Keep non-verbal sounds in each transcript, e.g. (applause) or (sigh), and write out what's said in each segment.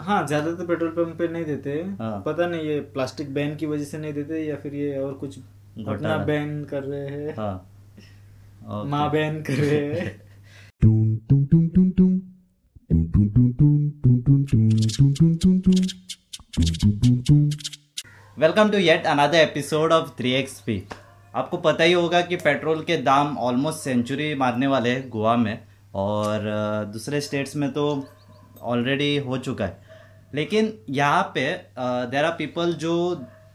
हाँ ज़्यादातर petrol pump पे नहीं देते हाँ। पता नहीं ये प्लास्टिक बैन की वजह से नहीं देते या फिर ये और कुछ घटना बैन कर रहे है हाँ। माँ बैन कर रहे welcome to yet another episode of three X P आपको पता ही होगा कि पेट्रोल के दाम ऑलमोस्ट सेंचुरी मारने वाले हैं गोवा में और दूसरे स्टेट्स में तो ऑलरेडी हो चुका है लेकिन यहाँ पे देर आर पीपल जो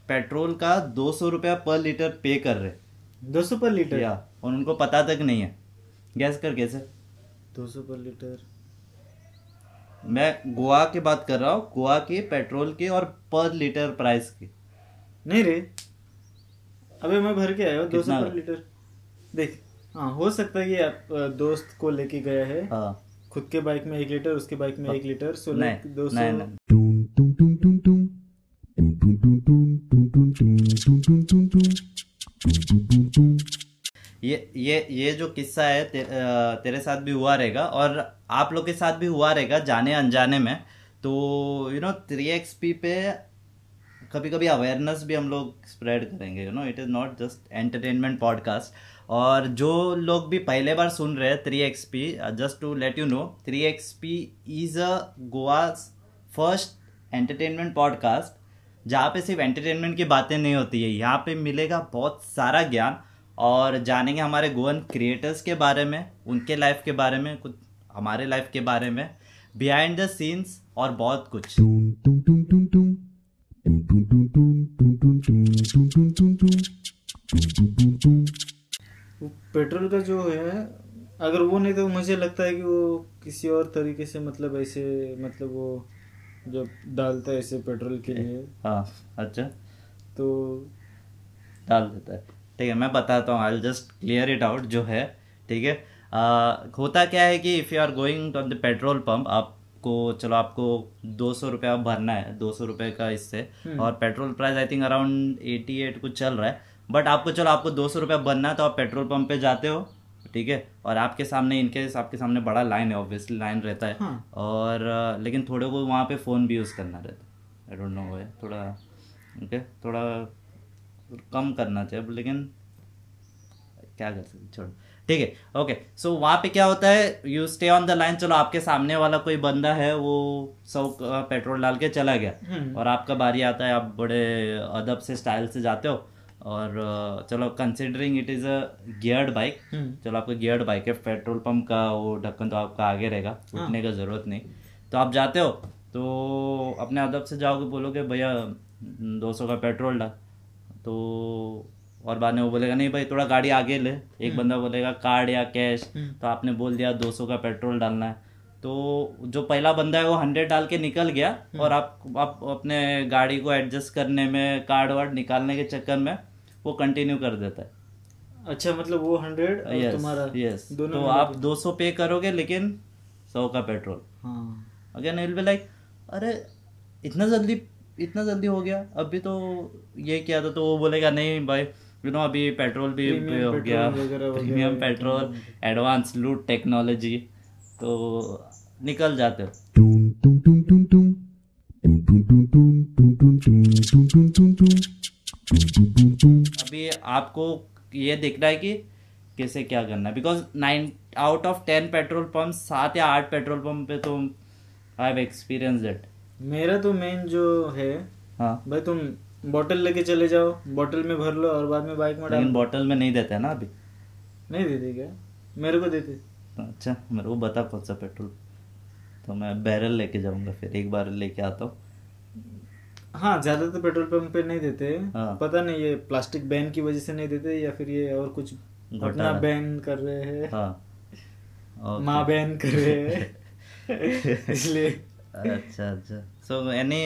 पेट्रोल का दो सौ रुपया पर लीटर पे कर रहे दो सौ पर लीटर? या और उनको पता तक नहीं है। गैस कर कैसे? दो सौ पर लीटर? मैं गोवा की बात कर रहा हूँ गोवा की पेट्रोल की और पर लीटर प्राइस की। नहीं रे। अबे मैं भर के आया हूँ दो सौ पर लीटर। देख हाँ हो सकता है कि आप दोस्त को लेके गया है। हाँ। खुद के बाइक में एक लीटर उसके बाइक में एक लीटर सो लाइक दो ये ये ये जो किस्सा है ते, तेरे साथ भी हुआ रहेगा और आप लोग के साथ भी हुआ रहेगा जाने अनजाने में तो you know three X P पे कभी कभी अवेयरनेस भी हम लोग स्प्रेड करेंगे you know it is not just entertainment podcast और जो लोग भी पहले बार सुन रहे हैं three X P just to let you know three X P is a Goa first entertainment podcast जहाँ पे सिर्फ़ एंटरटेनमेंट की बातें नहीं होती है यहाँ पे मिलेगा बहुत सारा ज्ञान और जानेंगे हमारे गोवन क्रिएटर्स के बारे में उनके लाइफ के बारे में कुछ हमारे लाइफ के बारे में बिहाइंड द सीन्स और बहुत कुछ पेट्रोल का जो है अगर वो नहीं तो मुझे लगता है कि वो किसी और तरीके से मतलब ऐसे मतलब वो जब डालता है ऐसे पेट्रोल के लिए। हाँ अच्छा। तो डाल देता है। ठीक है मैं बताता हूँ I just clear it out जो है। ठीक है? होता क्या है कि if you are going on the petrol pump आपको चलो आपको दो सौ रुपया भरना है दो सौ रुपये का इससे। और petrol price I think around eighty eight कुछ चल रहा है। बट आपको चलो आपको दो सौ रुपया बनना है तो आप पेट्रोल पंप पे जाते हो ठीक है? और आपके सामने इनके आपके सामने बड़ा लाइन है ऑब्वियसली लाइन रहता है। हाँ। और लेकिन थोड़े को वहाँ पे फ़ोन भी यूज़ करना रहता है। आई डोंट नो है थोड़ा ओके थोड़ा कम करना चाहिए लेकिन क्या कर सकते छोड़ो। ठीक है ओके सो वहाँ पे क्या होता है you stay on the line चलो आपके सामने वाला कोई बंदा है वो सौ पेट्रोल डाल के चला गया। हम्म। और आपका बारी आता है आप बड़े अदब से स्टाइल से जाते हो और चलो considering it is a geared bike hmm. चलो आपका गियर्ड बाइक है पेट्रोल पंप का वो ढक्कन तो आपका आगे रहेगा उठने का ज़रूरत नहीं। तो आप जाते हो तो अपने अदब से जाओगे बोलोगे भैया दो सौ का पेट्रोल डाल। तो और बाद में वो बोलेगा नहीं भाई थोड़ा गाड़ी आगे ले। एक बंदा बोलेगा कार्ड या कैश तो आपने बोल दिया दो सौ का पेट्रोल डालना है। तो जो पहला बंदा है वो हंड्रेड डाल के निकल गया और आप आप अपने गाड़ी को एडजस्ट करने में कार्ड वार्ड निकालने के चक्कर में वो कंटिन्यू कर देता है। अच्छा मतलब वो हंड्रेड यस तुम्हारा यस दोनों तो आप दो सौ पे करोगे लेकिन सौ का पेट्रोल हाँ। अगेन विल बी लाइक अरे इतना जल्दी इतना जल्दी हो गया। अभी तो ये किया था तो वो बोलेगा नहीं भाई यू नो अभी पेट्रोल भी हो गया। प्रीमियम पेट्रोल एडवांस लूट टेक्नोलॉजी तो निकल जाते हो अभी आपको ये देखना है कि कैसे क्या करना है because nine out of ten petrol pump सात या आठ पेट्रोल पंप पे तुम आई हैव एक्सपीरियंस इट मेरा तो मेन जो है हाँ भाई तुम बॉटल लेके चले जाओ बॉटल में भर लो और बाद में बाइक में डाल बॉटल में नहीं देते ना अभी नहीं देते क्या मेरे को देते अच्छा मेरे को बता कौन सा पेट्रोल। तो मैं बैरल लेके जाऊँगा फिर एक बार लेके आता हूँ। हाँ ज़्यादा तो पेट्रोल पंप पे नहीं देते। हाँ। पता नहीं ये प्लास्टिक बैन की वजह से नहीं देते या फिर ये और कुछ घोटाला। बैन कर रहे हैं? हाँ। (laughs) माँ बैन कर रहे हैं। (laughs) इसलिए। अच्छा अच्छा। सो एनी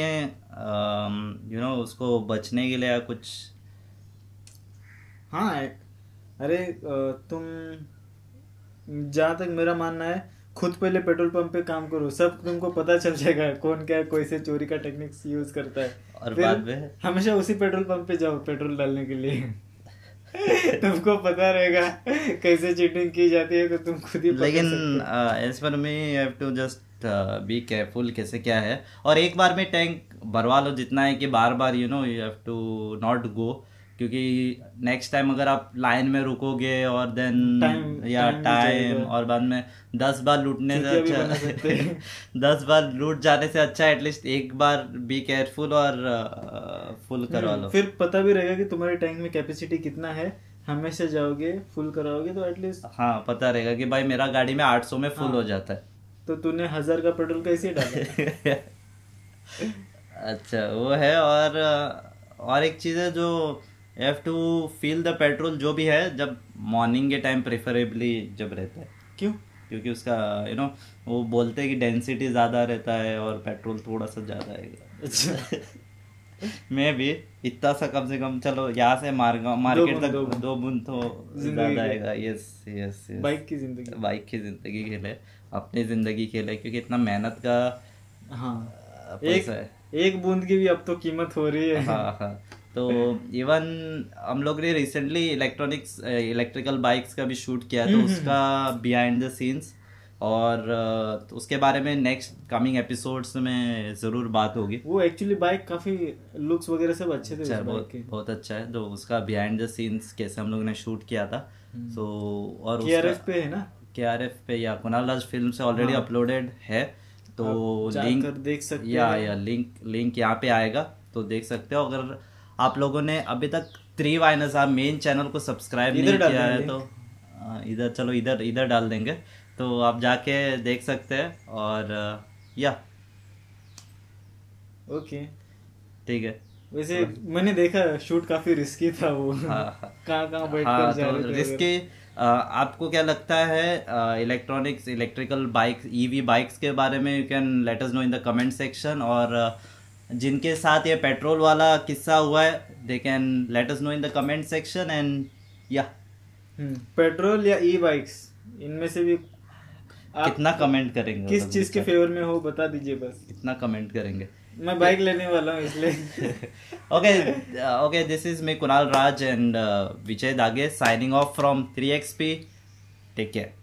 यू नो उसको बचने के लिए कुछ? हाँ अरे तुम जहाँ तक मेरा मानना है खुद पहले पेट्रोल पंप पे काम करो। सब तुमको पता चल जाएगा कौन क्या कैसे चोरी का टेक्निक्स यूज़ करता है। और बाद में? हमेशा उसी पेट्रोल पंप पे जाओ पेट्रोल डालने के लिए। (laughs) तुमको पता रहेगा कैसे चीटिंग की जाती है तो तुम खुद ही लेकिन। As per me have to just be careful कैसे क्या है। और एक बार में टैंक भरवा लो जितना है कि बार बार you know you have to not go क्योंकि नेक्स्ट टाइम अगर आप लाइन में रुकोगे और देन या टाइम और बाद में दस बार लूटने से अच्छा (laughs) दस बार लूट जाने से अच्छा एटलीस्ट एक बार बी केयरफुल और फुल करवा लो। फिर पता भी रहेगा कि तुम्हारे टैंक में कैपेसिटी कितना है। हमेशा जाओगे फुल कराओगे तो एटलीस्ट हाँ पता रहेगा कि भाई मेरा गाड़ी में 800 में फुल हाँ। हो। जाता है। तो तूने हज़ार का पेट्रोल कैसे डाला? (laughs) अच्छा वो है और और एक चीज़ है जो have to feel the petrol जो भी है जब मॉर्निंग के टाइम प्रेफरेबली जब रहता है। क्यों? क्योंकि उसका यू नो वो बोलते हैं कि डेंसिटी ज़्यादा रहता है और पेट्रोल थोड़ा सा ज़्यादा आएगा अच्छा। (laughs) मैं भी इतना सा कम से कम चलो यहाँ से मार्ग मार्केट तक दो बूंद। तो ज़्यादा आएगा। यस यस बाइक की ज़िंदगी। बाइक की ज़िंदगी के लिए अपनी ज़िंदगी के लिए क्योंकि इतना मेहनत का हाँ। एक है। एक बूंद की भी अब तो कीमत हो रही है। हाँ हाँ। तो इवन हम लोग ने रिसेंटली इलेक्ट्रॉनिक्स इलेक्ट्रिकल बाइक्स का भी शूट किया हम्म, तो उसका बिहाइंड द सीन्स और तो उसके बारे में नेक्स्ट कमिंग एपिसोड्स में ज़रूर बात होगी। वो एक्चुअली बाइक काफ़ी लुक्स वगैरह सब अच्छे थे अच्छा बहुत बहुत अच्छा है। तो उसका बिहाइंड द सीन्स कैसे हम लोग ने शूट किया था। सो और केआरएफ पे है ना? के आर एफ़ पे या कुणाल राज फ़िल्म से ऑलरेडी हाँ। अपलोडेड है। तो लिंक देख सकते या या लिंक लिंक यहाँ पे आएगा। तो देख सकते हो अगर आप लोगों ने अभी तक थ्री वाइनस आप मेन चैनल को सब्सक्राइब नहीं किया है तो हाँ, इधर चलो इधर इधर डाल देंगे। तो आप जाके देख सकते हैं और या। ओके। ठीक है। वैसे मैंने देखा शूट काफ़ी रिस्की था वो। हाँ, हाँ। कहाँ कहाँ बैठ हाँ तो रिस्की आपको क्या लगता है electronics electrical bikes EV bikes के बारे में you can let us know in the comment section और अ, जिनके साथ ये पेट्रोल वाला किस्सा हुआ है they can let us know in the comment section and या पेट्रोल या ई बाइक्स इनमें से भी आप कितना कमेंट करेंगे किस मतलब चीज़ के फेवर में हो बता दीजिए बस। कितना कमेंट करेंगे? मैं बाइक लेने वाला हूँ इसलिए। Okay okay this is is Kunal Raj and Vijay Dage signing off from three 3xp take care.